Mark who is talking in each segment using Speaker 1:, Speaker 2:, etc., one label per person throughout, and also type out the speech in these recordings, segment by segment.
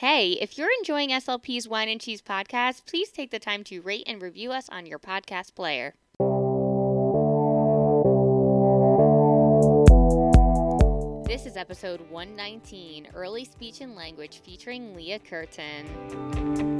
Speaker 1: Hey, if you're enjoying SLP's Wine and Cheese podcast, please take the time to rate and review us on your podcast player. This is episode 119 Early Speech and Language featuring Leah Curtin.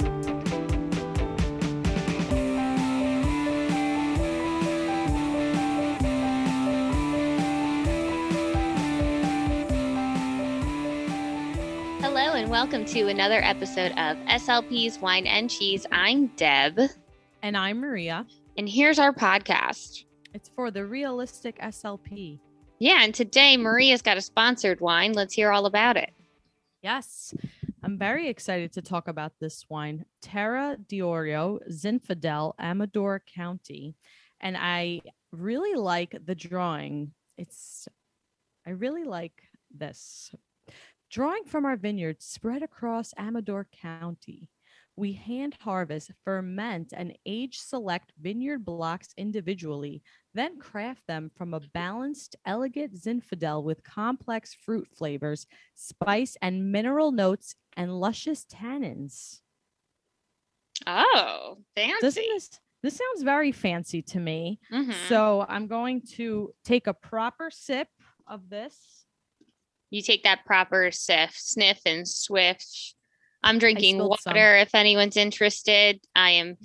Speaker 1: And welcome to another episode of SLP's Wine and Cheese. I'm Deb,
Speaker 2: And I'm Maria.
Speaker 1: and here's our podcast.
Speaker 2: It's for the realistic SLP.
Speaker 1: Yeah, and today Maria's got a sponsored wine. Let's hear all about it.
Speaker 2: Yes. I'm very excited to talk about this wine, Terra d'Oro Zinfandel, Amador County. And I really like the drawing. It's, I really like this. Drawing from our vineyards spread across Amador County. We hand harvest, ferment, and age select vineyard blocks individually, then craft them from a balanced, elegant Zinfandel with complex fruit flavors, spice and mineral notes, and luscious tannins.
Speaker 1: Oh, fancy.
Speaker 2: Doesn't this this sounds very fancy to me?
Speaker 1: Mhm.
Speaker 2: So I'm going to take a proper sip of this.
Speaker 1: You take that proper sniff, sniff and swift. I'm drinking
Speaker 2: spilled some.
Speaker 1: water if anyone's interested. I am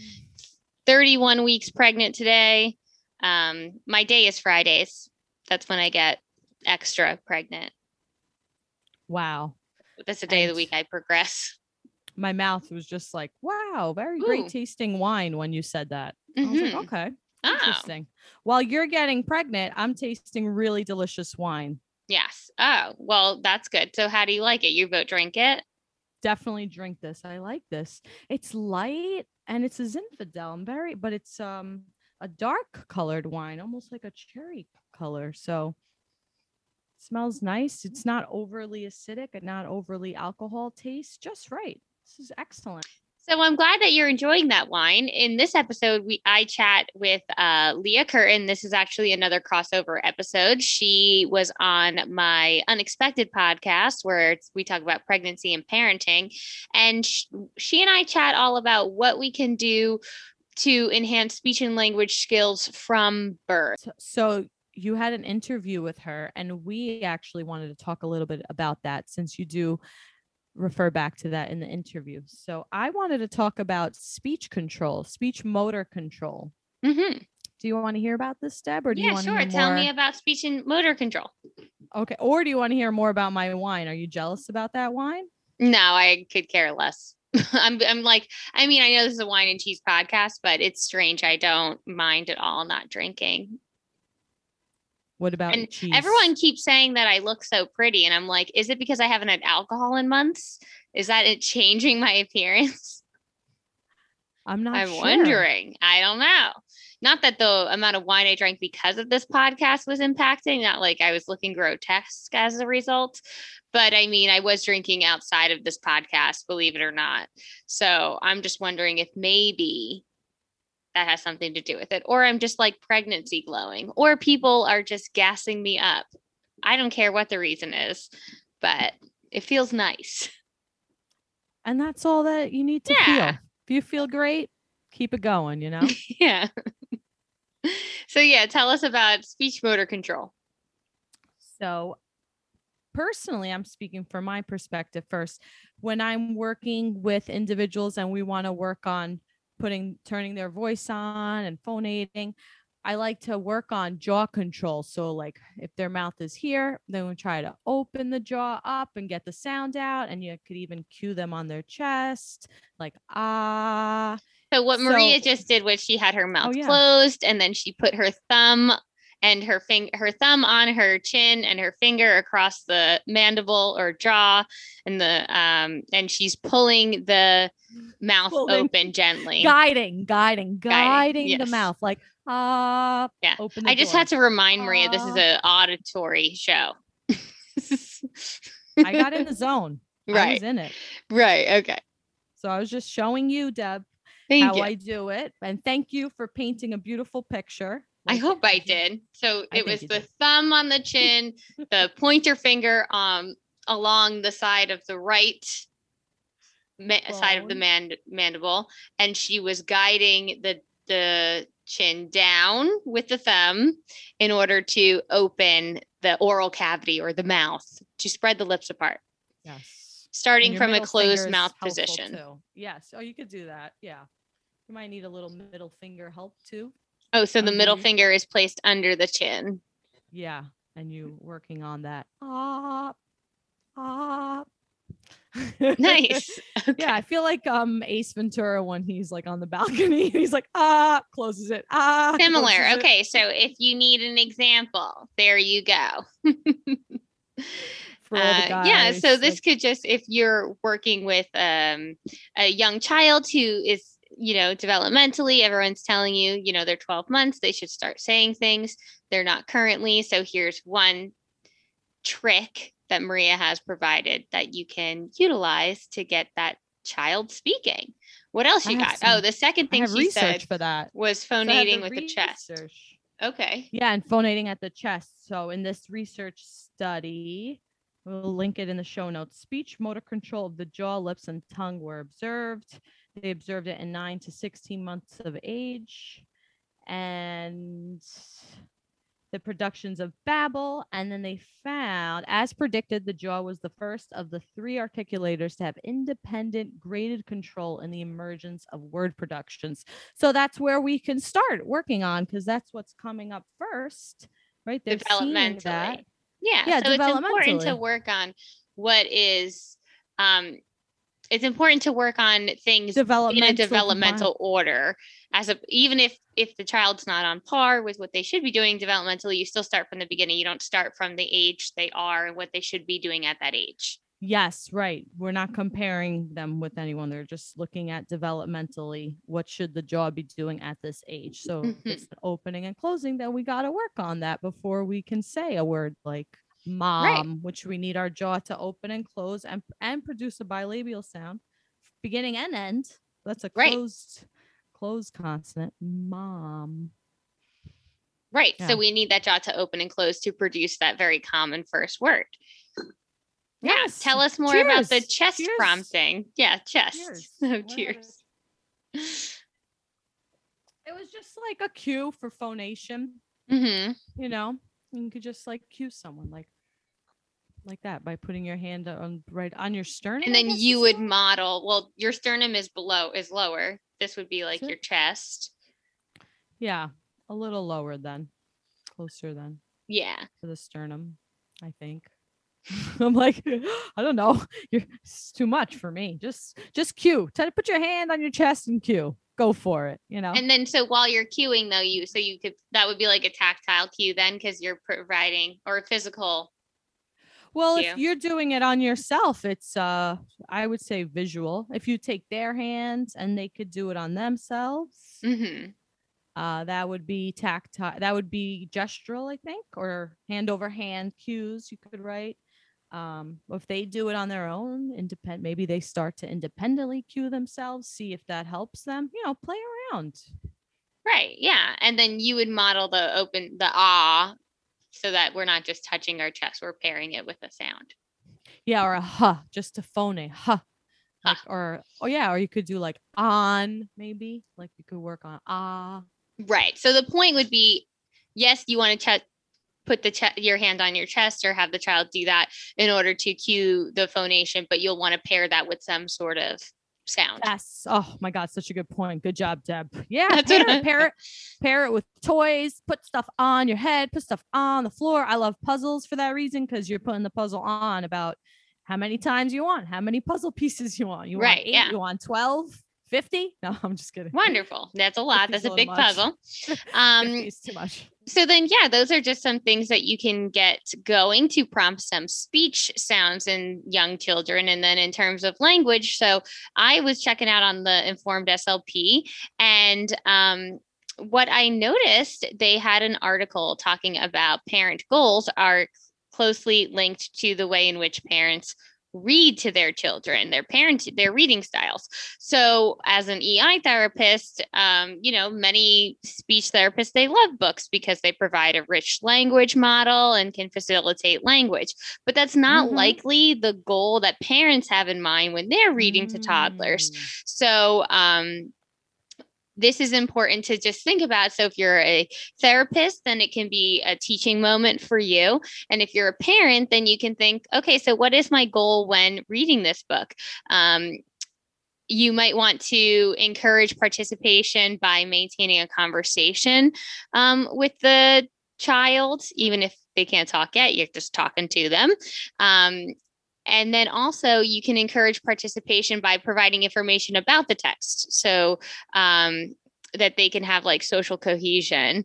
Speaker 1: 31 weeks pregnant today. Um, my day is Fridays. That's when I get extra pregnant.
Speaker 2: Wow.
Speaker 1: That's the day of the week I progress.
Speaker 2: My mouth was just like, wow, very great tasting wine when you said that. I was
Speaker 1: Mhm.
Speaker 2: like, okay,
Speaker 1: Oh,
Speaker 2: interesting. While you're getting pregnant, I'm tasting really delicious wine.
Speaker 1: Yes. Oh, well, that's good. So, how do you like it? You vote drink it?
Speaker 2: definitely drink this. I like this. It's light and it's a Zinfandel. I'm very, but it's um a dark colored wine, almost like a cherry color. So smells nice. It's not overly acidic and not overly alcohol taste, just right. This is excellent.
Speaker 1: So I'm glad that you're enjoying that wine. In this episode, we I chat with uh, Leah Curtin. This is actually another crossover episode. She was on my Unexpected podcast where we talk about pregnancy and parenting, and sh- she and I chat all about what we can do to enhance speech and language skills from birth.
Speaker 2: So you had an interview with her, and we actually wanted to talk a little bit about that since you do refer back to that in the interview. So I wanted to talk about speech control, speech motor control.
Speaker 1: hmm
Speaker 2: Do you want to hear about this, Deb, or do you
Speaker 1: Yeah,
Speaker 2: want
Speaker 1: sure.
Speaker 2: to hear
Speaker 1: Tell
Speaker 2: more?
Speaker 1: me about speech and motor control.
Speaker 2: okay, or do you want to hear more about my wine? Are you jealous about that wine?
Speaker 1: No, I could care less. I'm I'm like, I mean, I know this is a wine and cheese podcast, but it's strange. I don't mind at all not drinking.
Speaker 2: What about
Speaker 1: And
Speaker 2: cheese?
Speaker 1: Everyone keeps saying that I look so pretty, and I'm like, is it because I haven't had alcohol in months? Is that it changing my appearance?
Speaker 2: I'm not.
Speaker 1: I'm
Speaker 2: sure.
Speaker 1: wondering. I don't know. Not that the amount of wine I drank because of this podcast was impacting, not like I was looking grotesque as a result. But I mean, I was drinking outside of this podcast, believe it or not. So I'm just wondering if maybe that has something to do with it, or I'm just like pregnancy glowing, or people are just gassing me up. I don't care what the reason is, but it feels nice.
Speaker 2: And that's all that you need to
Speaker 1: Yeah.
Speaker 2: feel. If you feel great, keep it going. You know.
Speaker 1: yeah. so yeah, tell us about speech motor control.
Speaker 2: So, personally, I'm speaking from my perspective first. When I'm working with individuals and we want to work on putting, turning their voice on and phonating, I like to work on jaw control. So, like if their mouth is here, then we try to open the jaw up and get the sound out. And you could even cue them on their chest, like ah.
Speaker 1: So what Maria
Speaker 2: So-
Speaker 1: just did was she had her mouth
Speaker 2: yeah.
Speaker 1: closed and then she put her thumb and her finger her thumb on her chin and her finger across the mandible or jaw and the um and she's pulling the mouth
Speaker 2: Pulling.
Speaker 1: open gently.
Speaker 2: guiding, guiding, guiding the
Speaker 1: yes.
Speaker 2: mouth, like ah.
Speaker 1: Yeah.
Speaker 2: Open the
Speaker 1: I just
Speaker 2: door.
Speaker 1: had to remind Maria this is
Speaker 2: Ah.
Speaker 1: an auditory show.
Speaker 2: I got in the zone.
Speaker 1: right I
Speaker 2: was in it.
Speaker 1: Right. Okay.
Speaker 2: So I was just showing you, Deb,
Speaker 1: Thank
Speaker 2: how
Speaker 1: you.
Speaker 2: I do it. And thank you for painting a beautiful picture.
Speaker 1: I hope I did. So
Speaker 2: I
Speaker 1: it was the
Speaker 2: did.
Speaker 1: thumb on the chin, the pointer finger um along the side of the right ma- side of the
Speaker 2: Bone.
Speaker 1: man- mandible, and she was guiding the the chin down with the thumb in order to open the oral cavity or the mouth to spread the lips apart,
Speaker 2: Yes.
Speaker 1: starting from a closed mouth position.
Speaker 2: too. Yes. Oh, you could do that. Yeah. You might need a little middle finger help too.
Speaker 1: Oh, so the middle finger is placed under the chin.
Speaker 2: Yeah. And you working on that. Ah. Ah.
Speaker 1: Nice.
Speaker 2: Yeah, I feel like um Ace Ventura when he's like on the balcony, he's like ah closes it ah
Speaker 1: Similar.
Speaker 2: closes it.
Speaker 1: Okay, so if you need an example, there you go.
Speaker 2: For all the
Speaker 1: Uh, yeah, so this could just if you're working with um, a young child who is, you know, developmentally, everyone's telling you, you know, they're 12 months, they should start saying things. They're not currently. So here's one trick that Maria has provided that you can utilize to get that child speaking. What else you got? Oh, the second thing she
Speaker 2: research
Speaker 1: said
Speaker 2: for that.
Speaker 1: was
Speaker 2: So I have the
Speaker 1: phonating with the chest. Okay.
Speaker 2: Yeah, and phonating at the chest. So in this research study, we'll link it in the show notes. Speech motor control of the jaw, lips, and tongue were observed. They observed it in nine to 16 months of age. And the productions of babble. And then they found, as predicted, the jaw was the first of the three articulators to have independent graded control in the emergence of word productions. So that's where we can start working on because that's what's coming up first, right? They're
Speaker 1: developmentally. Yeah.
Speaker 2: Yeah,
Speaker 1: so it's important to work on what is um it's important to work on things in a developmental order as a even if if the child's not on par with what they should be doing developmentally you still start from the beginning you don't start from the age they are and what they should be doing at that age
Speaker 2: Yes, right. We're not comparing them with anyone. They're just looking at developmentally what should the jaw be doing at this age. So
Speaker 1: Mhm.
Speaker 2: it's opening and closing, that we got to work on that before we can say a word like mom, which we need our jaw to open and close and and produce a bilabial sound, beginning and end. That's a
Speaker 1: Right.
Speaker 2: closed closed consonant. Mom.
Speaker 1: right
Speaker 2: Yeah.
Speaker 1: so we need that jaw to open and close to produce that very common first word yeah
Speaker 2: Yes.
Speaker 1: tell us more about the chest
Speaker 2: Cheers.
Speaker 1: prompting yeah chest
Speaker 2: Cheers. Whatever.
Speaker 1: cheers
Speaker 2: It was just like a cue for phonation.
Speaker 1: hmm
Speaker 2: you know you could just like cue someone like like that by putting your hand on right on your sternum
Speaker 1: and then you would model well your sternum is below is lower. This would be like
Speaker 2: it?
Speaker 1: your chest.
Speaker 2: Yeah a little lower then closer then.
Speaker 1: Yeah.
Speaker 2: To the sternum i think. I'm like i don't know. You're it's too much for me. Just just cue Try to put your hand on your chest and cue go for it you know
Speaker 1: and then so while you're queuing though you so you could that would be like a tactile cue then because you're providing or a physical
Speaker 2: well
Speaker 1: cue.
Speaker 2: if you're doing it on yourself it's uh i would say visual if you take their hands and they could do it on themselves
Speaker 1: hmm
Speaker 2: Uh, that would be tactile. That would be gestural, I think, or hand over hand cues you could write. Um, if they do it on their own, independent, maybe they start to independently cue themselves, see if that helps them. You know, play around.
Speaker 1: right yeah and then you would model the open the ah so that we're not just touching our chest we're pairing it with a sound
Speaker 2: Yeah, or a huh, just to phone a huh. Like, or oh yeah, or you could do like on maybe, like you could work on ah.
Speaker 1: right so the point would be yes you want to ch- put the che- your hand on your chest or have the child do that in order to cue the phonation but you'll want to pair that with some sort of sound
Speaker 2: Yes. Oh my God, such a good point. Good job, Deb. Yeah,
Speaker 1: That's
Speaker 2: pair it, pair it, pair it with toys. Put stuff on your head. Put stuff on the floor. I love puzzles for that reason because you're putting the puzzle on about how many times you want, how many puzzle pieces you want. You
Speaker 1: Right,
Speaker 2: want eight,
Speaker 1: yeah.
Speaker 2: you want 12, 50? No, I'm just kidding.
Speaker 1: wonderful that's a lot that's
Speaker 2: a
Speaker 1: big
Speaker 2: much.
Speaker 1: puzzle um
Speaker 2: too much.
Speaker 1: so then yeah those are just some things that you can get going to prompt some speech sounds in young children and then in terms of language so i was checking out on the informed slp and um, what i noticed they had an article talking about parent goals are closely linked to the way in which parents read to their children, their parent, their reading styles. So, as an EI therapist, um, you know, many speech therapists they love books because they provide a rich language model and can facilitate language. But that's not mm-hmm. likely the goal that parents have in mind when they're reading mm-hmm. to toddlers. Mm. So, um, this is important to just think about. So, if you're a therapist, then it can be a teaching moment for you. And if you're a parent, then you can think, okay, so what is my goal when reading this book? Um, you might want to encourage participation by maintaining a conversation um, with the child, even if they can't talk yet, you're just talking to them. Um, and then also, you can encourage participation by providing information about the text. So um, that they can have like social cohesion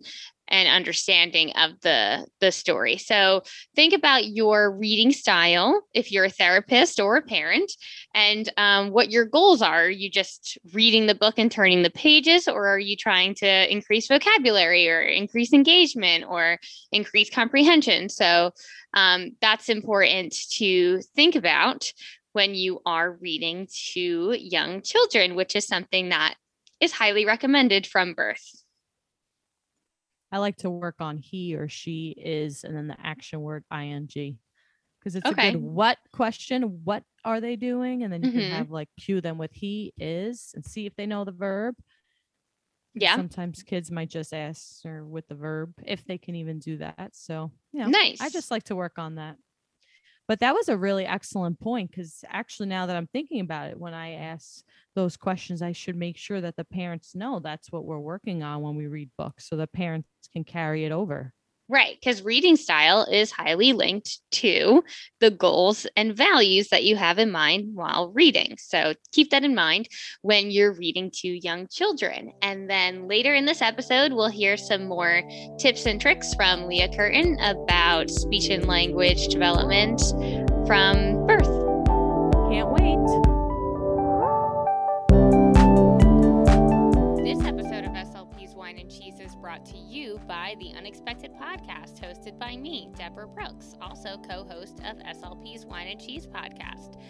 Speaker 1: and understanding of the the story. So think about your reading style if you're a therapist or a parent, and um, what your goals are. Are you just reading the book and turning the pages, or are you trying to increase vocabulary or increase engagement or increase comprehension? So um, that's important to think about when you are reading to young children, which is something that is highly recommended from birth.
Speaker 2: I like to work on he or she is and then the action word ing because it's okay. a good what question. What are they doing? And then you mm-hmm. can have like cue them with he is and see if they know the verb.
Speaker 1: Yeah.
Speaker 2: Sometimes kids might just ask or with the verb if they can even do that. So,
Speaker 1: yeah, nice.
Speaker 2: I just like to work on that. But that was a really excellent point because actually, now that I'm thinking about it, when I ask those questions, I should make sure that the parents know that's what we're working on when we read books so the parents can carry it over.
Speaker 1: Right, because reading style is highly linked to the goals and values that you have in mind while reading. So keep that in mind when you're reading to young children. And then later in this episode, we'll hear some more tips and tricks from Leah Curtin about speech and language development from birth.
Speaker 2: Can't wait.
Speaker 1: To you by the Unexpected Podcast, hosted by me, Deborah Brooks, also co host of SLP's Wine and Cheese podcast.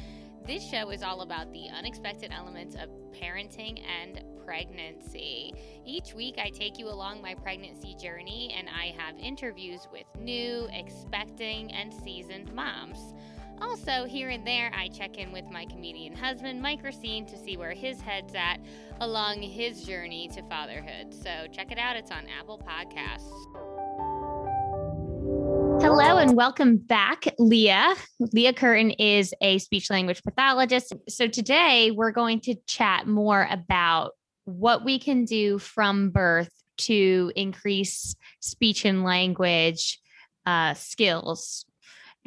Speaker 1: This show is all about the unexpected elements of parenting and pregnancy. Each week, I take you along my pregnancy journey and I have interviews with new, expecting, and seasoned moms. Also, here and there, I check in with my comedian husband, Mike Racine, to see where his head's at along his journey to fatherhood. So check it out, it's on Apple Podcasts. Hello and welcome back, Leah. Leah Curtin is a speech language pathologist. So today we're going to chat more about what we can do from birth to increase speech and language uh, skills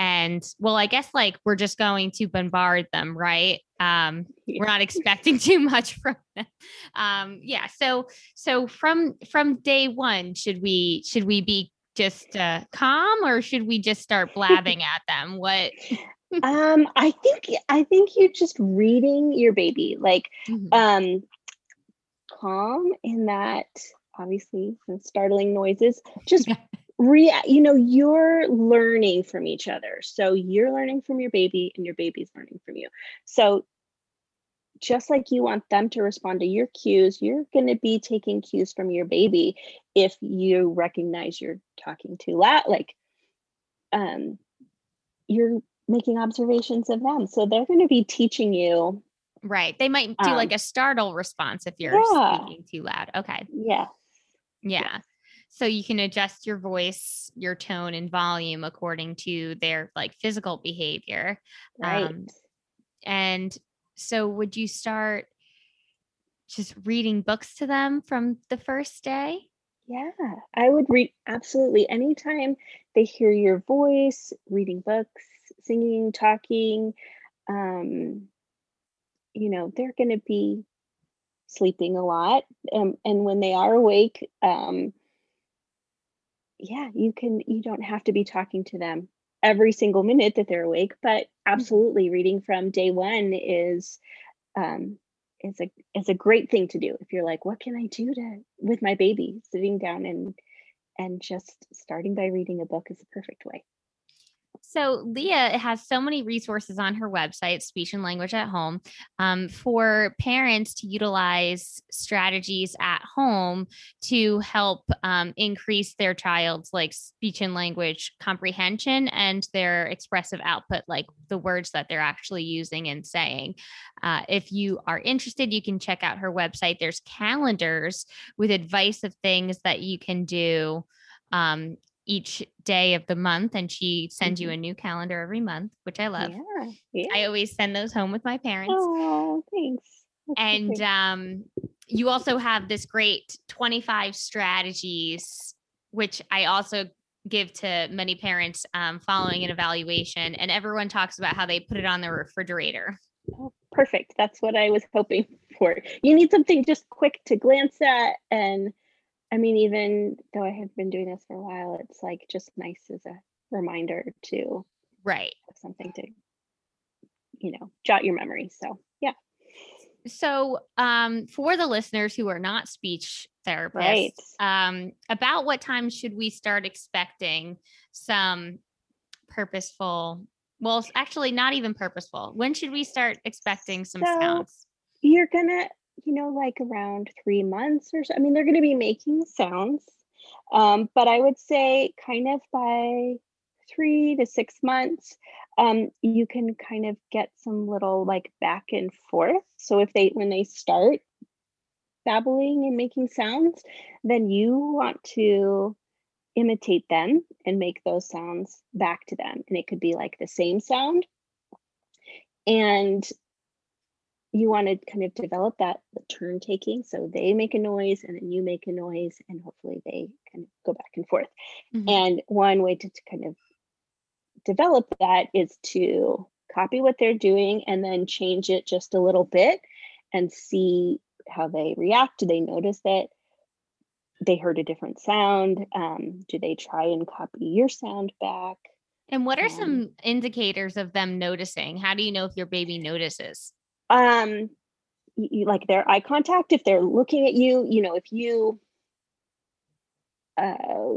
Speaker 1: and well i guess like we're just going to bombard them right? Um we're not expecting too much from them. Um yeah so so from from day one should we should we be just uh calm or should we just start blabbing at them? What?
Speaker 3: Um i think i think you're just reading your baby like mm-hmm. um calm in that obviously some startling noises just re you know you're learning from each other. So you're learning from your baby and your baby's learning from you. So just like you want them to respond to your cues you're going to be taking cues from your baby if you recognize you're talking too loud like um you're making observations of them. So they're going to be teaching you
Speaker 1: right. They might do um, like a startle response if you're yeah. speaking too loud. Okay.
Speaker 3: Yeah
Speaker 1: yeah so you can adjust your voice your tone and volume according to their like physical behavior
Speaker 3: right. um,
Speaker 1: and so would you start just reading books to them from the first day?
Speaker 3: Yeah i would read absolutely anytime they hear your voice reading books singing talking um you know they're going to be sleeping a lot um, and when they are awake um, yeah, you can, you don't have to be talking to them every single minute that they're awake, but mm-hmm. absolutely reading from day one is, um, is a is a great thing to do if you're like what can i do to with my baby sitting down and and just starting by reading a book is a perfect way
Speaker 1: So Leah has so many resources on her website, Speech and Language at Home, um, for parents to utilize strategies at home to help um, increase their child's like speech and language comprehension and their expressive output, like the words that they're actually using and saying. Uh, if you are interested, you can check out her website. There's calendars with advice of things that you can do um, each day of the month and she sends mm-hmm. you a new calendar every month which i love. Yeah, yeah. i always send those home with my parents.
Speaker 3: Oh thanks.
Speaker 1: That's and um, you also have this great 25 strategies which i also give to many parents um, following an evaluation and everyone talks about how they put it on the refrigerator.
Speaker 3: Oh, perfect. That's what i was hoping for. You need something just quick to glance at and I mean, even though I have been doing this for a while, it's like just nice as a reminder to
Speaker 1: right
Speaker 3: have something to, you know, jot your memory. So yeah.
Speaker 1: So um for the listeners who are not speech therapists, right. um, about what time should we start expecting some purposeful well actually not even purposeful when should we start expecting some so sounds
Speaker 3: you're gonna you know, like around three months or so. I mean, they're going to be making sounds, um, but I would say kind of by three to six months, um, you can kind of get some little like back and forth. So if they, when they start babbling and making sounds, then you want to imitate them and make those sounds back to them. And it could be like the same sound. And you want to kind of develop that turn taking so they make a noise and then you make a noise and hopefully they kind of go back and forth. Mm-hmm. and one way to, to, kind of develop that is to copy what they're doing and then change it just a little bit and see how they react. Do they notice that they heard a different sound? Um, do they try and copy your sound back?
Speaker 1: And what are um, some indicators of them noticing? How do you know if your baby notices
Speaker 3: um you, like their eye contact if they're looking at you you know if you uh,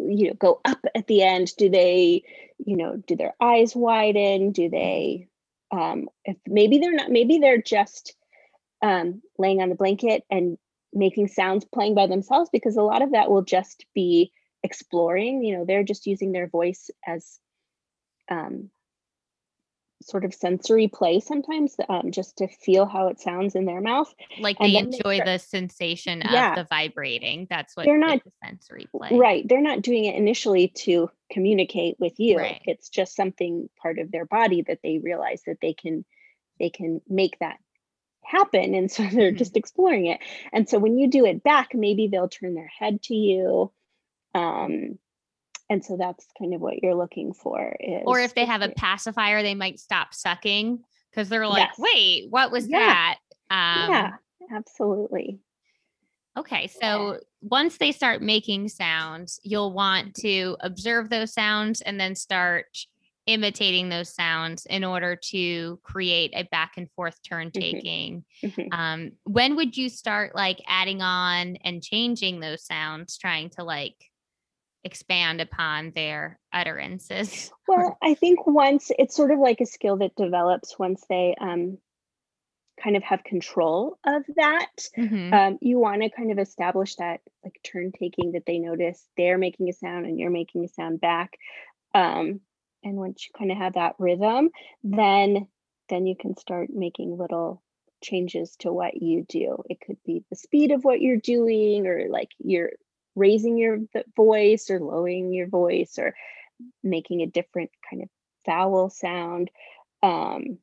Speaker 3: you know go up at the end do they you know do their eyes widen? Do they um if maybe they're not maybe they're just um laying on the blanket and making sounds playing by themselves because a lot of that will just be exploring you know they're just using their voice as um sort of sensory play sometimes um, just to feel how it sounds in their mouth.
Speaker 1: Like they enjoy they the sensation of yeah. the vibrating. That's what
Speaker 3: they're not
Speaker 1: the sensory play.
Speaker 3: right. They're not doing it initially to communicate with you. Right. it's just something part of their body that they realize that they can they can make that happen. And so they're mm-hmm. just exploring it. And so when you do it back maybe they'll turn their head to you. Um and so that's kind of what you're looking for is
Speaker 1: or if they have a pacifier they might stop sucking because they're like yes. wait what was yeah. that
Speaker 3: um, yeah absolutely
Speaker 1: okay so yeah. once they start making sounds you'll want to observe those sounds and then start imitating those sounds in order to create a back and forth turn mm-hmm. taking mm-hmm. um, when would you start like adding on and changing those sounds trying to like expand upon their utterances?
Speaker 3: Well, I think once it's sort of like a skill that develops once they um, kind of have control of that. Mm-hmm. Um, you want to kind of establish that like turn taking that they notice they're making a sound and you're making a sound back. Um, and once you kind of have that rhythm, then then you can start making little changes to what you do. It could be the speed of what you're doing or like your raising your voice or lowering your voice or making a different kind of vowel sound. Um,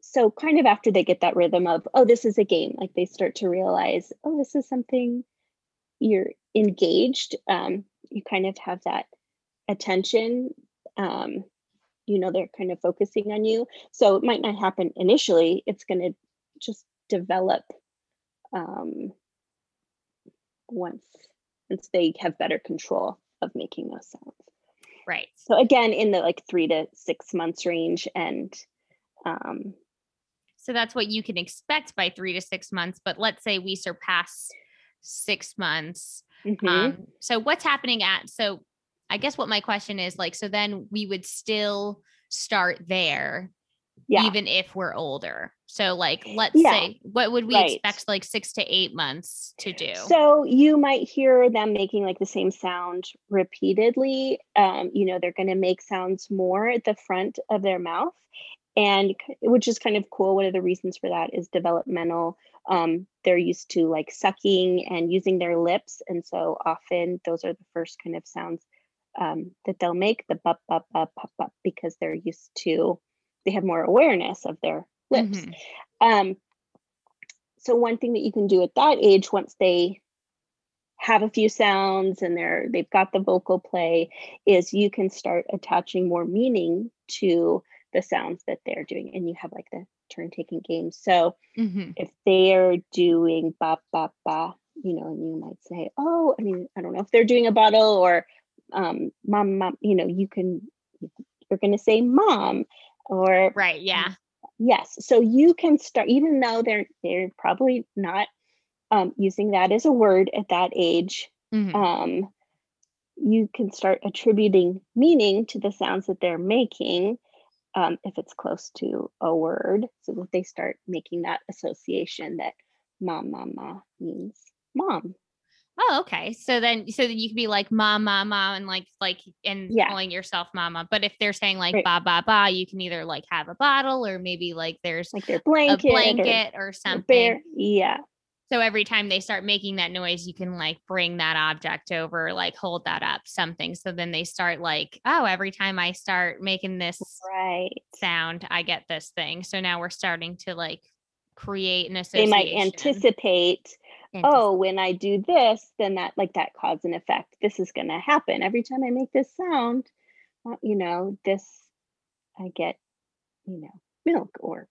Speaker 3: so kind of after they get that rhythm of, oh, this is a game, like they start to realize, oh, this is something you're engaged. Um, you kind of have that attention. Um, you know, they're kind of focusing on you. So it might not happen initially. It's going to just develop um, once once they have better control of making those sounds.
Speaker 1: Right.
Speaker 3: So again, in the like three to six months range, and um,
Speaker 1: so that's what you can expect by three to six months. But let's say we surpass six months. Mm-hmm. Um, so what's happening at so I guess what my question is like, so then we would still start there,
Speaker 3: Yeah.
Speaker 1: even if we're older. So, like, let's
Speaker 3: Yeah.
Speaker 1: say, what would we
Speaker 3: Right.
Speaker 1: expect like six to eight months to do?
Speaker 3: So you might hear them making like the same sound repeatedly. Um, you know, they're going to make sounds more at the front of their mouth, and which is kind of cool. One of the reasons for that is developmental. Um, they're used to like sucking and using their lips, and so often those are the first kind of sounds um, that they'll make the bup bup bup bup bup because they're used to. They have more awareness of their
Speaker 1: Mhm.
Speaker 3: Um, so one thing that you can do at that age, once they have a few sounds and they're they've got the vocal play, is you can start attaching more meaning to the sounds that they're doing, and you have like the turn taking game. So
Speaker 1: Mhm.
Speaker 3: if they're doing ba ba ba, you know, and you might say, oh, I mean, I don't know if they're doing a bottle or um, mom, mom, you know, you can you're going to say mom or
Speaker 1: Right. Yeah.
Speaker 3: Yes. So you can start, even though they're they're probably not um, using that as a word at that age.
Speaker 1: Mhm.
Speaker 3: Um, you can start attributing meaning to the sounds that they're making um, if it's close to a word, so that they start making that association that "mom, mama" means mom.
Speaker 1: Oh, okay. So then, so then you can be like mom, mom, mom, and like, like, and
Speaker 3: Yeah.
Speaker 1: calling yourself mama. But if they're saying like
Speaker 3: Right.
Speaker 1: ba, ba, ba, you can either like have a bottle or maybe like there's
Speaker 3: Like their
Speaker 1: a
Speaker 3: blanket,
Speaker 1: blanket or,
Speaker 3: or,
Speaker 1: something.
Speaker 3: bear. Yeah.
Speaker 1: So every time they start making that noise, you can like bring that object over, like hold that up, something. So then they start like, oh, every time I start making this
Speaker 3: Right.
Speaker 1: sound, I get this thing. So now we're starting to like create an association.
Speaker 3: They might anticipate
Speaker 1: Antici-
Speaker 3: oh, when I do this, then that like that cause and effect. This is going to happen every time I make this sound. uh, you know, this I get, you know, milk or.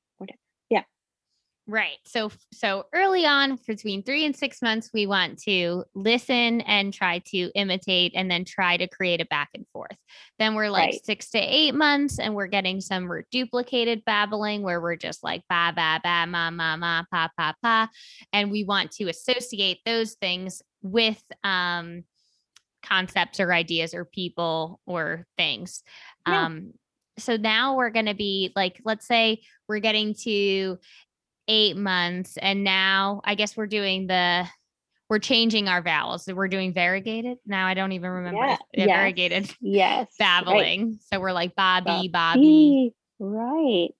Speaker 1: Right. So so early on, between three and six months, we want to listen and try to imitate and then try to create a back and forth. Then we're like
Speaker 3: Right.
Speaker 1: six to eight months and we're getting some reduplicated babbling where we're just like ba ba ba ma ma ma pa pa pa. And we want to associate those things with um concepts or ideas or people or things.
Speaker 3: Yeah.
Speaker 1: Um so now we're going to be like let's say we're getting to eight months and now i guess we're doing the we're changing our vowels we're doing variegated now i don't even remember
Speaker 3: Yeah.
Speaker 1: yeah,
Speaker 3: yes,
Speaker 1: variegated
Speaker 3: Yes. right.
Speaker 1: babbling so we're like bobby bobby
Speaker 3: Bobby, Right.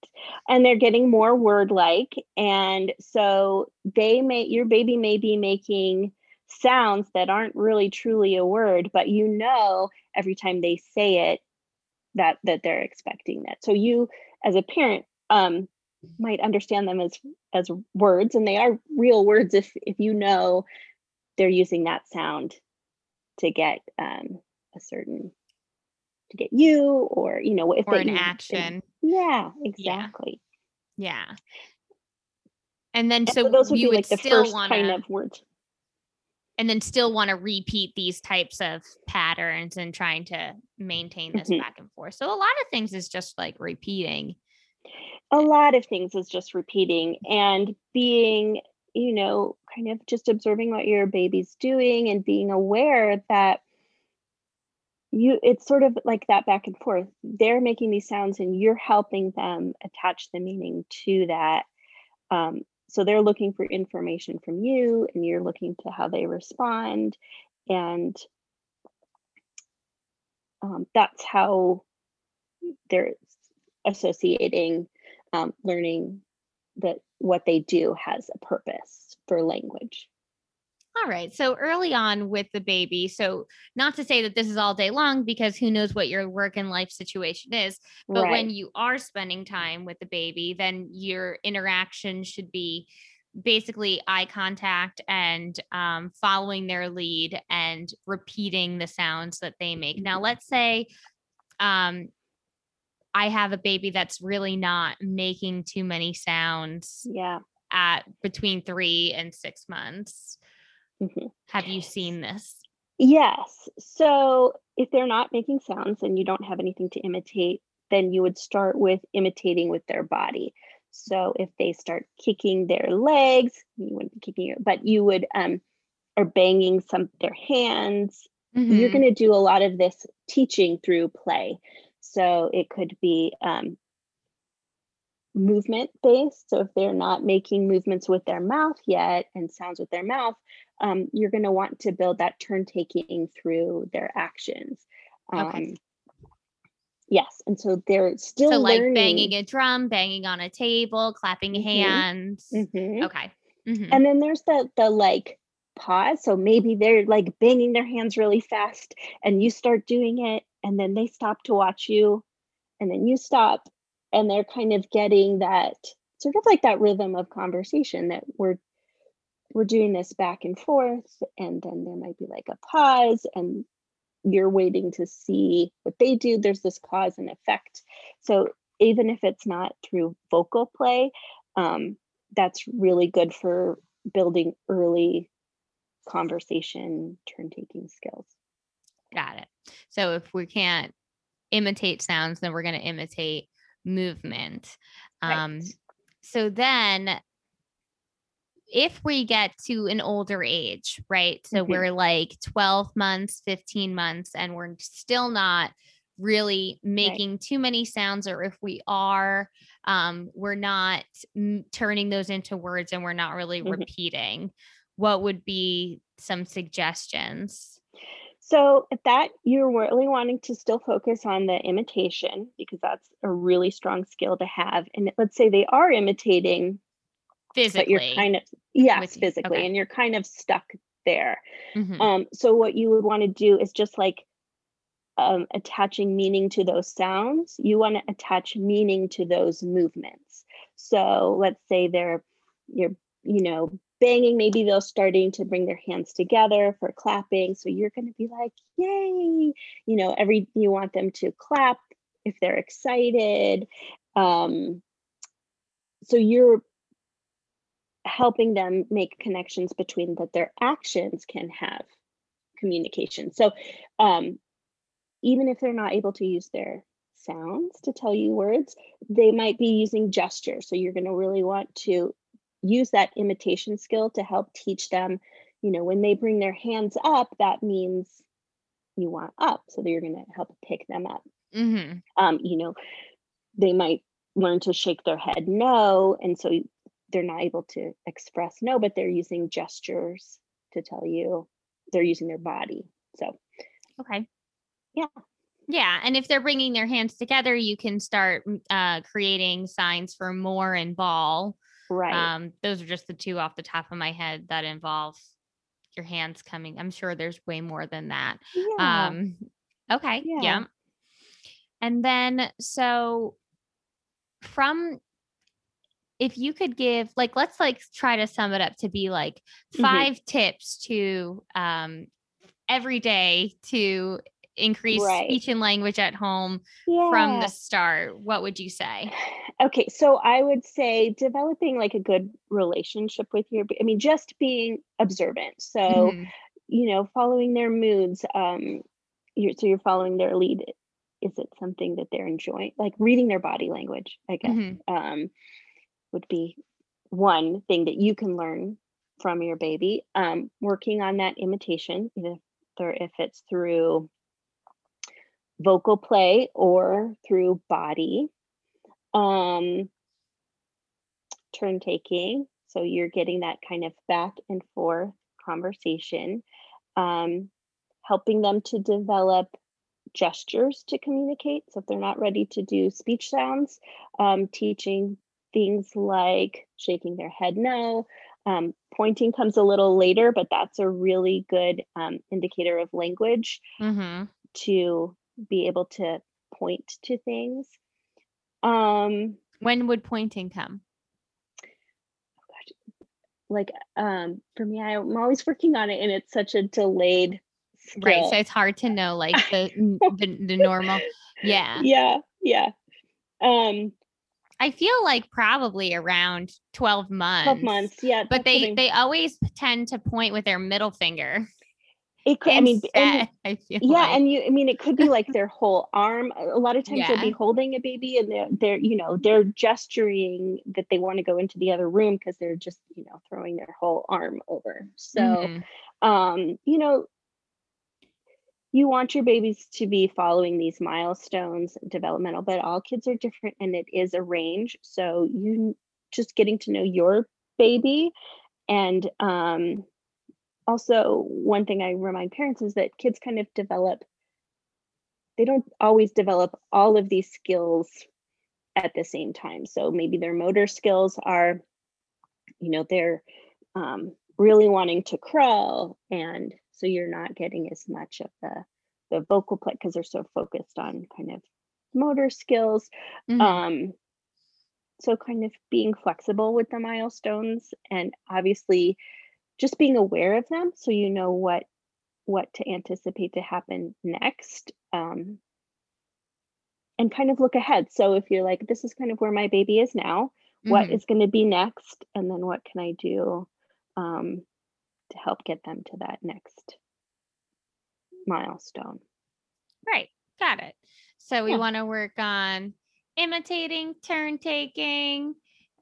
Speaker 3: And they're getting more word like. And so they may, your baby may be making sounds that aren't really truly a word, but you know every time they say it that that they're expecting that. So you as a parent um might understand them as as words and they are real words if if you know they're using that sound to get um a certain to get you or you know if
Speaker 1: or
Speaker 3: they
Speaker 1: an
Speaker 3: you know, they-
Speaker 1: action.
Speaker 3: Yeah exactly.
Speaker 1: Yeah. And then
Speaker 3: And
Speaker 1: so,
Speaker 3: those would
Speaker 1: we
Speaker 3: be
Speaker 1: would
Speaker 3: like the
Speaker 1: still
Speaker 3: first
Speaker 1: want
Speaker 3: kind
Speaker 1: to
Speaker 3: of words.
Speaker 1: and then still want to repeat these types of patterns and trying to maintain this
Speaker 3: Mhm.
Speaker 1: back and forth. So a lot of things is just like repeating
Speaker 3: a lot of things is just repeating and being you know kind of just observing what your baby's doing and being aware that you it's sort of like that back and forth. They're making these sounds and you're helping them attach the meaning to that. Um, so they're looking for information from you and you're looking to how they respond and um, that's how they're associating um, learning that what they do has a purpose for language
Speaker 1: All right. So early on with the baby, so not to say that this is all day long because who knows what your work and life situation is, but when you are spending time with the baby, then your interaction should be basically eye contact and um, following their lead and repeating the sounds that they make. Now, let's say um, I have a baby that's really not making too many sounds
Speaker 3: yeah
Speaker 1: at between three and six months.
Speaker 3: Mhm.
Speaker 1: Have you seen this?
Speaker 3: Yes. So if they're not making sounds and you don't have anything to imitate, then you would start with imitating with their body. So if they start kicking their legs, you wouldn't be kicking it, but you would um or banging some their hands mm-hmm. you're going to do a lot of this teaching through play. So it could be um, movement based. So if they're not making movements with their mouth yet and sounds with their mouth, um, you're going to want to build that turn taking through their actions. Um, okay. Yes, and so they're still
Speaker 1: so like
Speaker 3: learning.
Speaker 1: banging a drum, banging on a table, clapping mm-hmm. hands. Mm-hmm. Okay.
Speaker 3: Mm-hmm. And then there's the the like pause. So maybe they're like banging their hands really fast, and you start doing it, and then they stop to watch you, and then you stop, and they're kind of getting that sort of like that rhythm of conversation that we're we're doing this back and forth and then there might be like a pause and you're waiting to see what they do. There's this cause and effect. So even if it's not through vocal play um, that's really good for building early conversation turn taking skills.
Speaker 1: Got it so if we can't imitate sounds then we're going to imitate movement. Um, right. So then, if we get to an older age, right? So mm-hmm. we're like 12 months, 15 months, and we're still not really making right. too many sounds, or if we are, um, we're not m- turning those into words and we're not really mm-hmm. repeating. What would be some suggestions?
Speaker 3: So at that, you're really wanting to still focus on the imitation because that's a really strong skill to have. And let's say they are imitating
Speaker 1: physically. But
Speaker 3: you're kind of yes, physically, okay. and you're kind of stuck there. Mm-hmm. Um, so what you would want to do is just like um, attaching meaning to those sounds. You want to attach meaning to those movements. So let's say they're you're you know banging, maybe they're starting to bring their hands together for clapping. So you're going to be like, yay, you know, every, you want them to clap if they're excited. Um, so you're helping them make connections between that their actions can have communication. So um, even if they're not able to use their sounds to tell you words, they might be using gestures. So you're going to really want to use that imitation skill to help teach them you know when they bring their hands up that means you want up so you're going to help pick them up. Mm-hmm. um, you know they might learn to shake their head no and so they're not able to express no but they're using gestures to tell you they're using their body so.
Speaker 1: Okay.
Speaker 3: Yeah.
Speaker 1: Yeah and if they're bringing their hands together you can start uh, creating signs for more and ball
Speaker 3: Right.
Speaker 1: Um, those are just the two off the top of my head that involve your hands coming. I'm sure there's way more than that. Yeah. Um, okay. Yeah. yeah. And then, so from if you could give like let's like try to sum it up to be like mm-hmm. 5 mm-hmm. tips to um every day to increase right. speech and language at home yeah. from the start, what would you say?
Speaker 3: Okay, so I would say developing like a good relationship with your I mean just being observant. So, mm-hmm. you know, following their moods um you're so you're following their lead is it something that they're enjoying like reading their body language i guess mm-hmm. um, would be one thing that you can learn from your baby um, working on that imitation either if it's through vocal play or through body. Um, turn taking. So you're getting that kind of back and forth conversation, um, helping them to develop gestures to communicate. So if they're not ready to do speech sounds, um, teaching things like shaking their head no. Um, pointing comes a little later, but that's a really good um, indicator of language mm-hmm. to be able to point to things. Um,
Speaker 1: when would pointing come?
Speaker 3: Oh like um, for me, I'm always working on it, and it's such a delayed. Skill.
Speaker 1: Right, so it's hard to know like the, the the normal. Yeah.
Speaker 3: Yeah, yeah. Um,
Speaker 1: I feel like probably around 12 months.
Speaker 3: 12 months, yeah.
Speaker 1: But they they always tend to point with their middle finger.
Speaker 3: It could, I mean, and, I yeah, like. and you, I mean, it could be like their whole arm. A lot of times yeah. they'll be holding a baby and they're, they're, you know, they're gesturing that they want to go into the other room because they're just, you know, throwing their whole arm over. So, mm-hmm. um, you know, you want your babies to be following these milestones developmental but all kids are different and it is a range so you just getting to know your baby and um, also one thing i remind parents is that kids kind of develop they don't always develop all of these skills at the same time so maybe their motor skills are you know they're um, really wanting to crawl and so you're not getting as much of the the vocal play because they're so focused on kind of motor skills mm-hmm. um so kind of being flexible with the milestones and obviously just being aware of them so you know what what to anticipate to happen next um and kind of look ahead so if you're like this is kind of where my baby is now mm-hmm. what is going to be next and then what can i do um to help get them to that next milestone.
Speaker 1: Right. Got it. So we yeah. want to work on imitating, turn taking,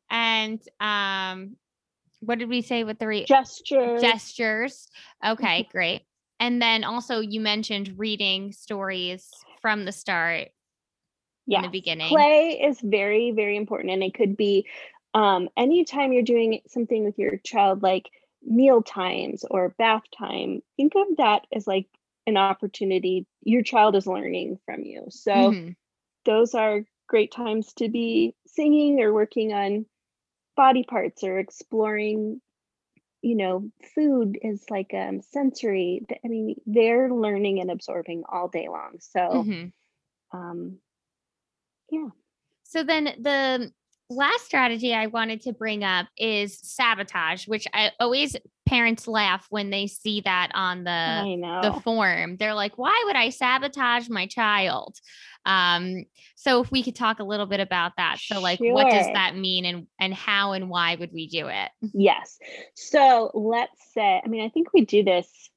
Speaker 1: and um what did we say with the re-
Speaker 3: gestures?
Speaker 1: Gestures. Okay, great. And then also you mentioned reading stories from the start. Yeah. In the beginning.
Speaker 3: Play is very, very important. And it could be um anytime you're doing something with your child like meal times or bath time think of that as like an opportunity your child is learning from you so mm-hmm. those are great times to be singing or working on body parts or exploring you know food is like um sensory. I mean they're learning and absorbing all day long. So mm-hmm. um yeah.
Speaker 1: So then the last strategy I wanted to bring up is sabotage, which I always parents laugh when they see that on the the form. They're like, "Why would I sabotage my child?" Um, so if we could talk a little bit about that. So like sure. what does that mean and and how and why would we do it?
Speaker 3: Yes. So let's say, I mean, I think we do this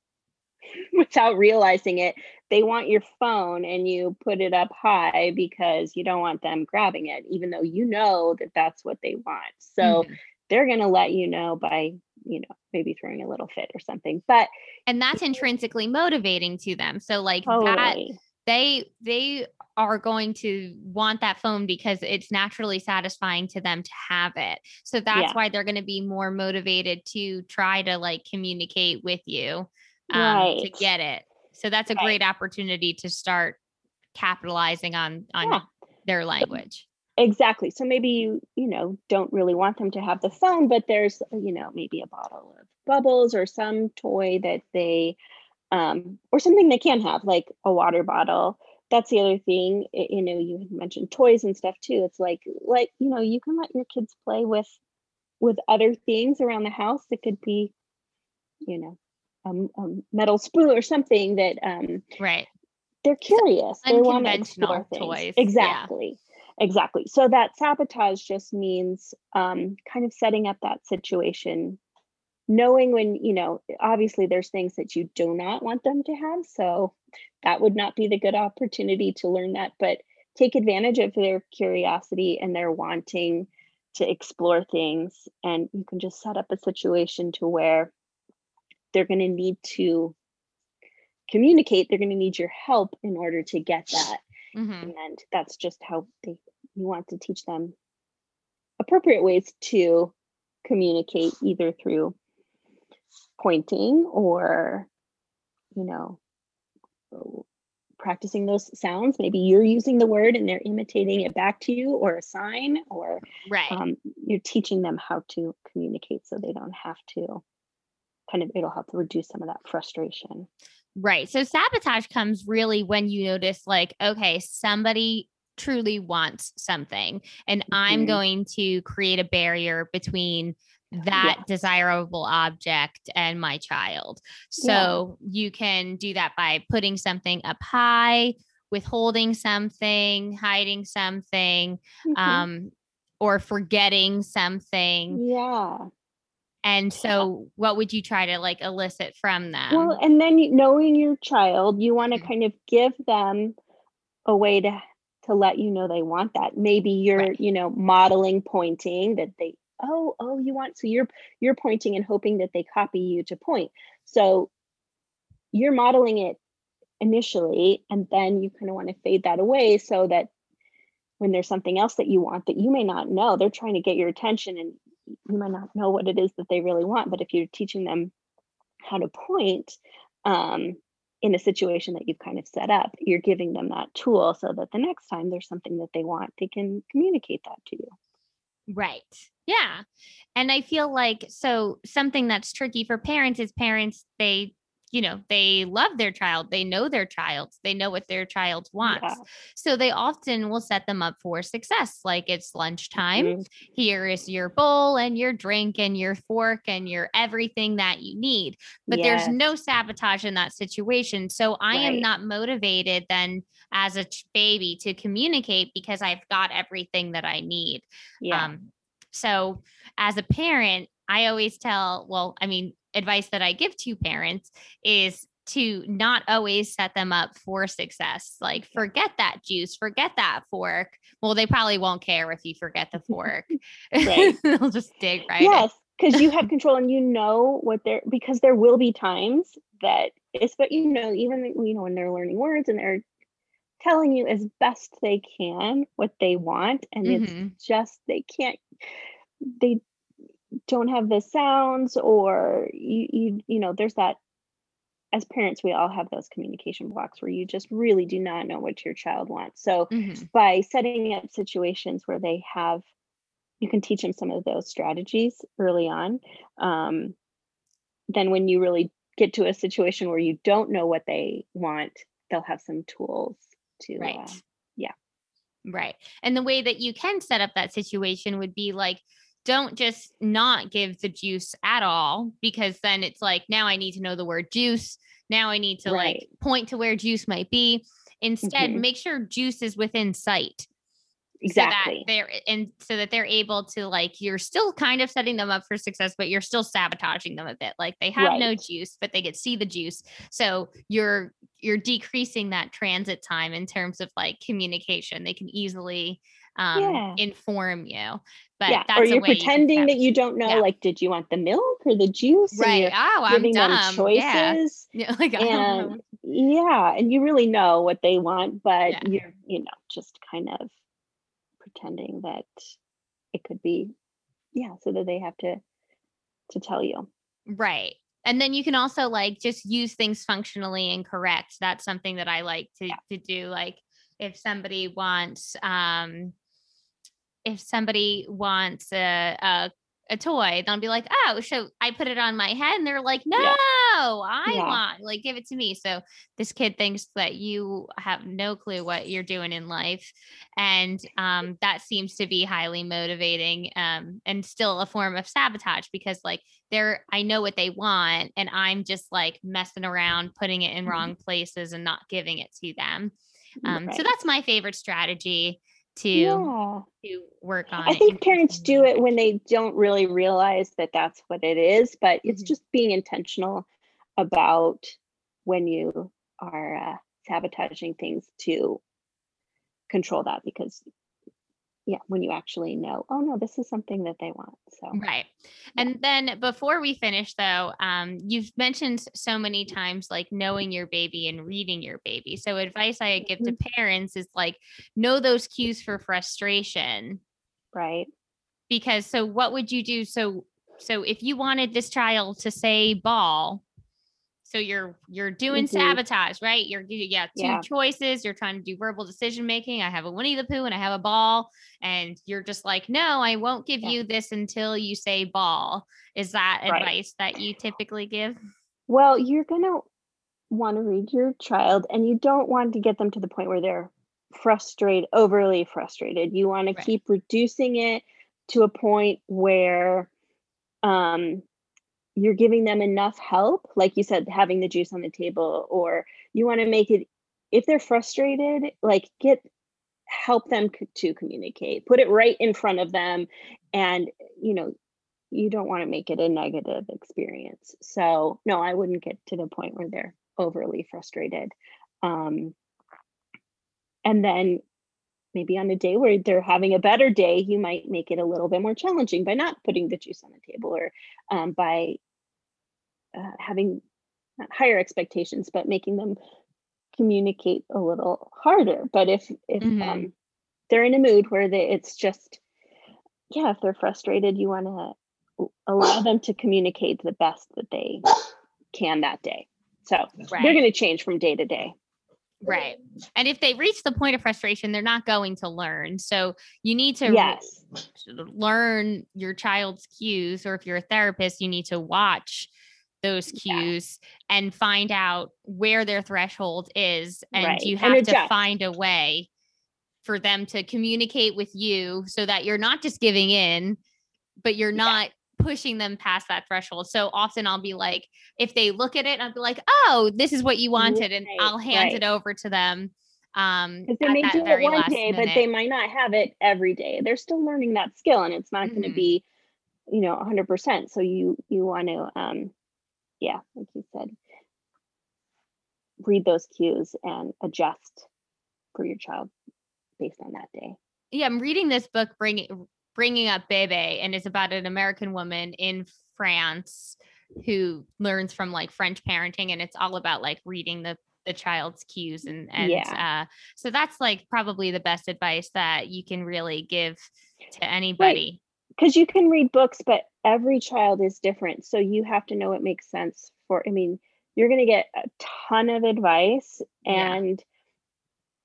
Speaker 3: without realizing it they want your phone and you put it up high because you don't want them grabbing it even though you know that that's what they want so mm-hmm. they're going to let you know by you know maybe throwing a little fit or something but
Speaker 1: and that's intrinsically motivating to them so like totally. that they they are going to want that phone because it's naturally satisfying to them to have it. So that's yeah. why they're going to be more motivated to try to like communicate with you um, right. to get it. So that's a right. great opportunity to start capitalizing on on yeah. their language.
Speaker 3: Exactly. So maybe you, you know, don't really want them to have the phone, but there's, you know, maybe a bottle of bubbles or some toy that they um or something they can have like a water bottle. That's the other thing, you know, you mentioned toys and stuff too. It's like like, you know, you can let your kids play with with other things around the house. It could be, you know, a, a metal spoon or something that um
Speaker 1: right
Speaker 3: they're curious they want to explore things toys. exactly yeah. exactly so that sabotage just means um kind of setting up that situation knowing when you know obviously there's things that you do not want them to have so that would not be the good opportunity to learn that but take advantage of their curiosity and their wanting to explore things and you can just set up a situation to where they're going to need to communicate they're going to need your help in order to get that. Mm-hmm. and that's just how they you want to teach them appropriate ways to communicate either through pointing or you know practicing those sounds. Maybe you're using the word and they're imitating it back to you or a sign or
Speaker 1: right. um,
Speaker 3: you're teaching them how to communicate so they don't have to kind of it'll help to reduce some of that frustration.
Speaker 1: Right. So sabotage comes really when you notice like okay, somebody truly wants something and mm-hmm. I'm going to create a barrier between that yeah. desirable object and my child. So yeah. you can do that by putting something up high, withholding something, hiding something, mm-hmm. um, or forgetting something.
Speaker 3: Yeah.
Speaker 1: And so, what would you try to like elicit from them?
Speaker 3: Well, and then knowing your child, you want to mm-hmm. kind of give them a way to to let you know they want that. Maybe you're, right. you know, modeling pointing that they oh, oh, you want so you're you're pointing and hoping that they copy you to point. So you're modeling it initially and then you kind of want to fade that away so that when there's something else that you want that you may not know they're trying to get your attention and you might not know what it is that they really want but if you're teaching them how to point um, in a situation that you've kind of set up you're giving them that tool so that the next time there's something that they want they can communicate that to you
Speaker 1: Right. Yeah. And I feel like so something that's tricky for parents is parents, they you know they love their child they know their child they know what their child wants yeah. so they often will set them up for success like it's lunchtime mm-hmm. Here is your bowl and your drink and your fork and your everything that you need but yes. there's no sabotage in that situation so i right. am not motivated then as a baby to communicate because i've got everything that i need yeah. um so as a parent I always tell, well, I mean, advice that I give to parents is to not always set them up for success. Like, forget that juice, forget that fork. Well, they probably won't care if you forget the fork. They'll just dig right.
Speaker 3: Yes, because you have control and you know what they're because there will be times that it's but you know, even you know, when they're learning words and they're telling you as best they can what they want, and mm-hmm. it's just they can't they don't have the sounds or you, you you know there's that as parents we all have those communication blocks where you just really do not know what your child wants. So mm-hmm. by setting up situations where they have you can teach them some of those strategies early on um, then when you really get to a situation where you don't know what they want they'll have some tools to
Speaker 1: right.
Speaker 3: uh, yeah.
Speaker 1: Right. And the way that you can set up that situation would be like don't just not give the juice at all because then it's like now I need to know the word juice. Now I need to right. like point to where juice might be. Instead, mm-hmm. make sure juice is within sight.
Speaker 3: Exactly.
Speaker 1: So that they're and so that they're able to like you're still kind of setting them up for success, but you're still sabotaging them a bit. Like they have right. no juice, but they get see the juice. So you're you're decreasing that transit time in terms of like communication. They can easily um, yeah. inform you. But yeah.
Speaker 3: or you're pretending you that you don't know. Yeah. Like, did you want the milk or the juice?
Speaker 1: Right. oh, I'm giving dumb.
Speaker 3: choices.
Speaker 1: Yeah. like,
Speaker 3: and, yeah, and you really know what they want, but you're you know just kind of pretending that it could be yeah, so that they have to to tell you.
Speaker 1: Right and then you can also like just use things functionally and correct that's something that i like to, yeah. to do like if somebody wants um if somebody wants a, a a toy, they'll be like, "Oh, so I put it on my head," and they're like, "No, yeah. I yeah. want like give it to me." So this kid thinks that you have no clue what you're doing in life, and um, that seems to be highly motivating um, and still a form of sabotage because like they're I know what they want, and I'm just like messing around, putting it in mm-hmm. wrong places, and not giving it to them. Um, right. So that's my favorite strategy to yeah. to work on.
Speaker 3: I think parents do it when they don't really realize that that's what it is, but mm-hmm. it's just being intentional about when you are uh, sabotaging things to control that because yeah when you actually know oh no this is something that they want so
Speaker 1: right and then before we finish though um, you've mentioned so many times like knowing your baby and reading your baby so advice i give mm-hmm. to parents is like know those cues for frustration.
Speaker 3: Right.
Speaker 1: Because so what would you do? So so if you wanted this child to say ball so you're you're doing mm-hmm. sabotage, right? You're you got two yeah. choices. You're trying to do verbal decision making. I have a Winnie the Pooh and I have a ball, and you're just like, no, I won't give yeah. you this until you say ball. Is that right. advice that you typically give?
Speaker 3: Well, you're gonna want to read your child, and you don't want to get them to the point where they're frustrated, overly frustrated. You want to keep reducing it to a point where um you're giving them enough help like you said having the juice on the table or you want to make it if they're frustrated like get help them to communicate put it right in front of them and you know you don't want to make it a negative experience. So no i wouldn't get to the point where they're overly frustrated. Um, and then maybe on a day where they're having a better day, you might make it a little bit more challenging by not putting the juice on the table or um, by uh, having higher expectations, but making them communicate a little harder. But if if
Speaker 1: Mhm.
Speaker 3: um, they're in a mood where they, it's just yeah, if they're frustrated, you want to allow them to communicate the best that they can that day. So
Speaker 1: Right.
Speaker 3: they're going to change from day to day.
Speaker 1: Right. And if they reach the point of frustration, they're not going to learn. So you need to
Speaker 3: Yes.
Speaker 1: learn your child's cues, or if you're a therapist, you need to watch those
Speaker 3: Yeah.
Speaker 1: cues and find out where their threshold is. And
Speaker 3: Right.
Speaker 1: you
Speaker 3: And
Speaker 1: have to find a way for them to communicate with you so that you're not just giving in, but you're
Speaker 3: Yeah.
Speaker 1: Pushing them past that threshold. So often I'll be like, if they look at it, I'll be like, oh, this is what you wanted. And
Speaker 3: Right,
Speaker 1: I'll hand
Speaker 3: right.
Speaker 1: it over to them. Um,
Speaker 3: Because they may do it one day,
Speaker 1: minute.
Speaker 3: but they might not have it every day. They're still learning that skill, and it's not going to be, you know, 100%. So you you want to, um, yeah, like you said, read those cues and adjust for your child based on that day.
Speaker 1: yeah, I'm reading this book, bringing bringing up Bebe, and it's about an American woman in France who learns from like French parenting, and it's all about like reading the the child's cues and and uh, so that's like probably the best advice that you can really give to anybody.
Speaker 3: Because you can read books, but every child is different. So you have to know what makes sense for. I mean, you're going to get a ton of advice,
Speaker 1: Yeah.
Speaker 3: and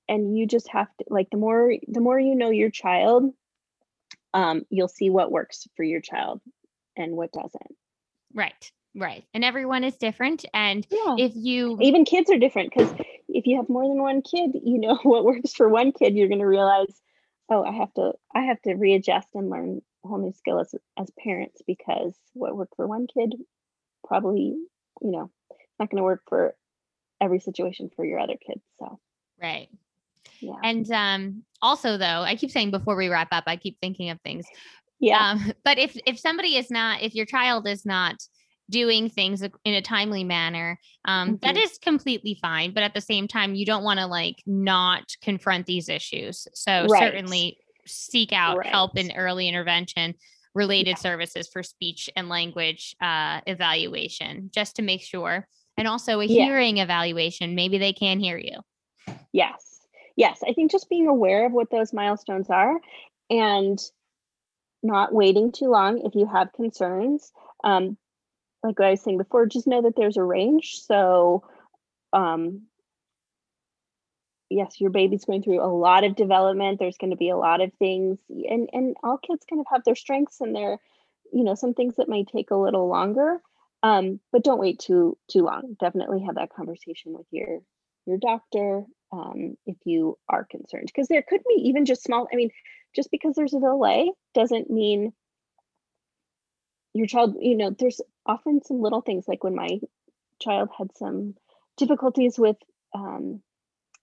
Speaker 3: and you just have to like the more the more you know your child, um, you'll see what works for your child and what doesn't.
Speaker 1: Right, right, and everyone is different, and
Speaker 3: Yeah.
Speaker 1: if you
Speaker 3: Even kids are different because if you have more than one kid, you know what works for one kid, you're going to realize, oh, I have to I have to readjust and learn a whole new skill as as parents because what worked for one kid probably, you know, not going to work for every situation for your other kids. So,
Speaker 1: right.
Speaker 3: Yeah.
Speaker 1: And um, also, though, I keep saying before we wrap up, I keep thinking of things.
Speaker 3: yeah.
Speaker 1: Um, but if if somebody is not, if your child is not doing things in a timely manner, um, that
Speaker 3: Mhm.
Speaker 1: is completely fine. But at the same time, you don't want to like not confront these issues. So
Speaker 3: Right.
Speaker 1: certainly seek out help in early intervention related services for speech and language uh, evaluation just to make sure and also a
Speaker 3: Yeah.
Speaker 1: hearing evaluation maybe they can hear you
Speaker 3: Yes. Yes. I think just being aware of what those milestones are and not waiting too long if you have concerns. Um, like what I was saying before, just know that there's a range. So, um, yes, your baby's going through a lot of development. There's going to be a lot of things, and and all kids kind of have their strengths and their, you know, some things that may take a little longer. Um, but don't wait too too long. Definitely have that conversation with your your doctor um, if you are concerned because there could be even just small i mean just because there's a delay doesn't mean your child you know there's often some little things like when my child had some difficulties with um,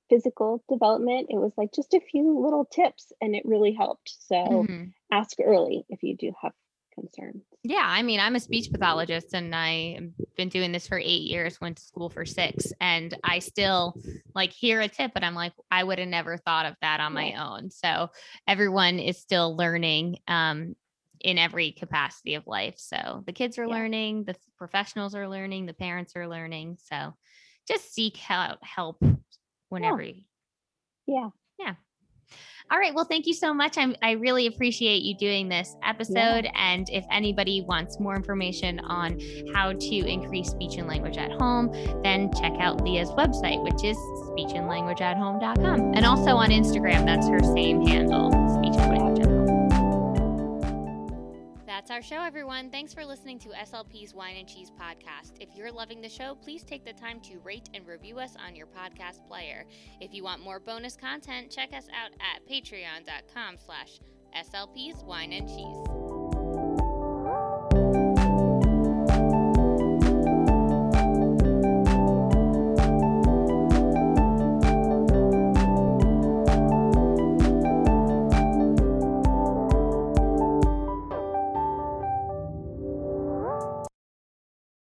Speaker 3: physical development it was like just a few little tips and it really helped so
Speaker 1: Mhm.
Speaker 3: ask early if you do have
Speaker 1: Yeah, I mean, I'm a speech pathologist and I've been doing this for eight years, went to school for six, and I still like hear a tip, and I'm like, I would have never thought of that on my own. So everyone is still learning um, in every capacity of life. So the kids are
Speaker 3: Yeah.
Speaker 1: learning, the professionals are learning, the parents are learning. So just seek out help whenever you
Speaker 3: yeah
Speaker 1: all right. Well, thank you so much. I'm, I really appreciate you doing this episode. And if anybody wants more information on how to increase speech and language at home, then check out Leah's website, which is speechandlanguageathome.com. And also on Instagram, that's her same handle, That's our show, everyone. Thanks for listening to SLP's Wine and Cheese podcast. If you're loving the show, please take the time to rate and review us on your podcast player. If you want more bonus content, check us out at patreon.com slash SLP's Wine and Cheese.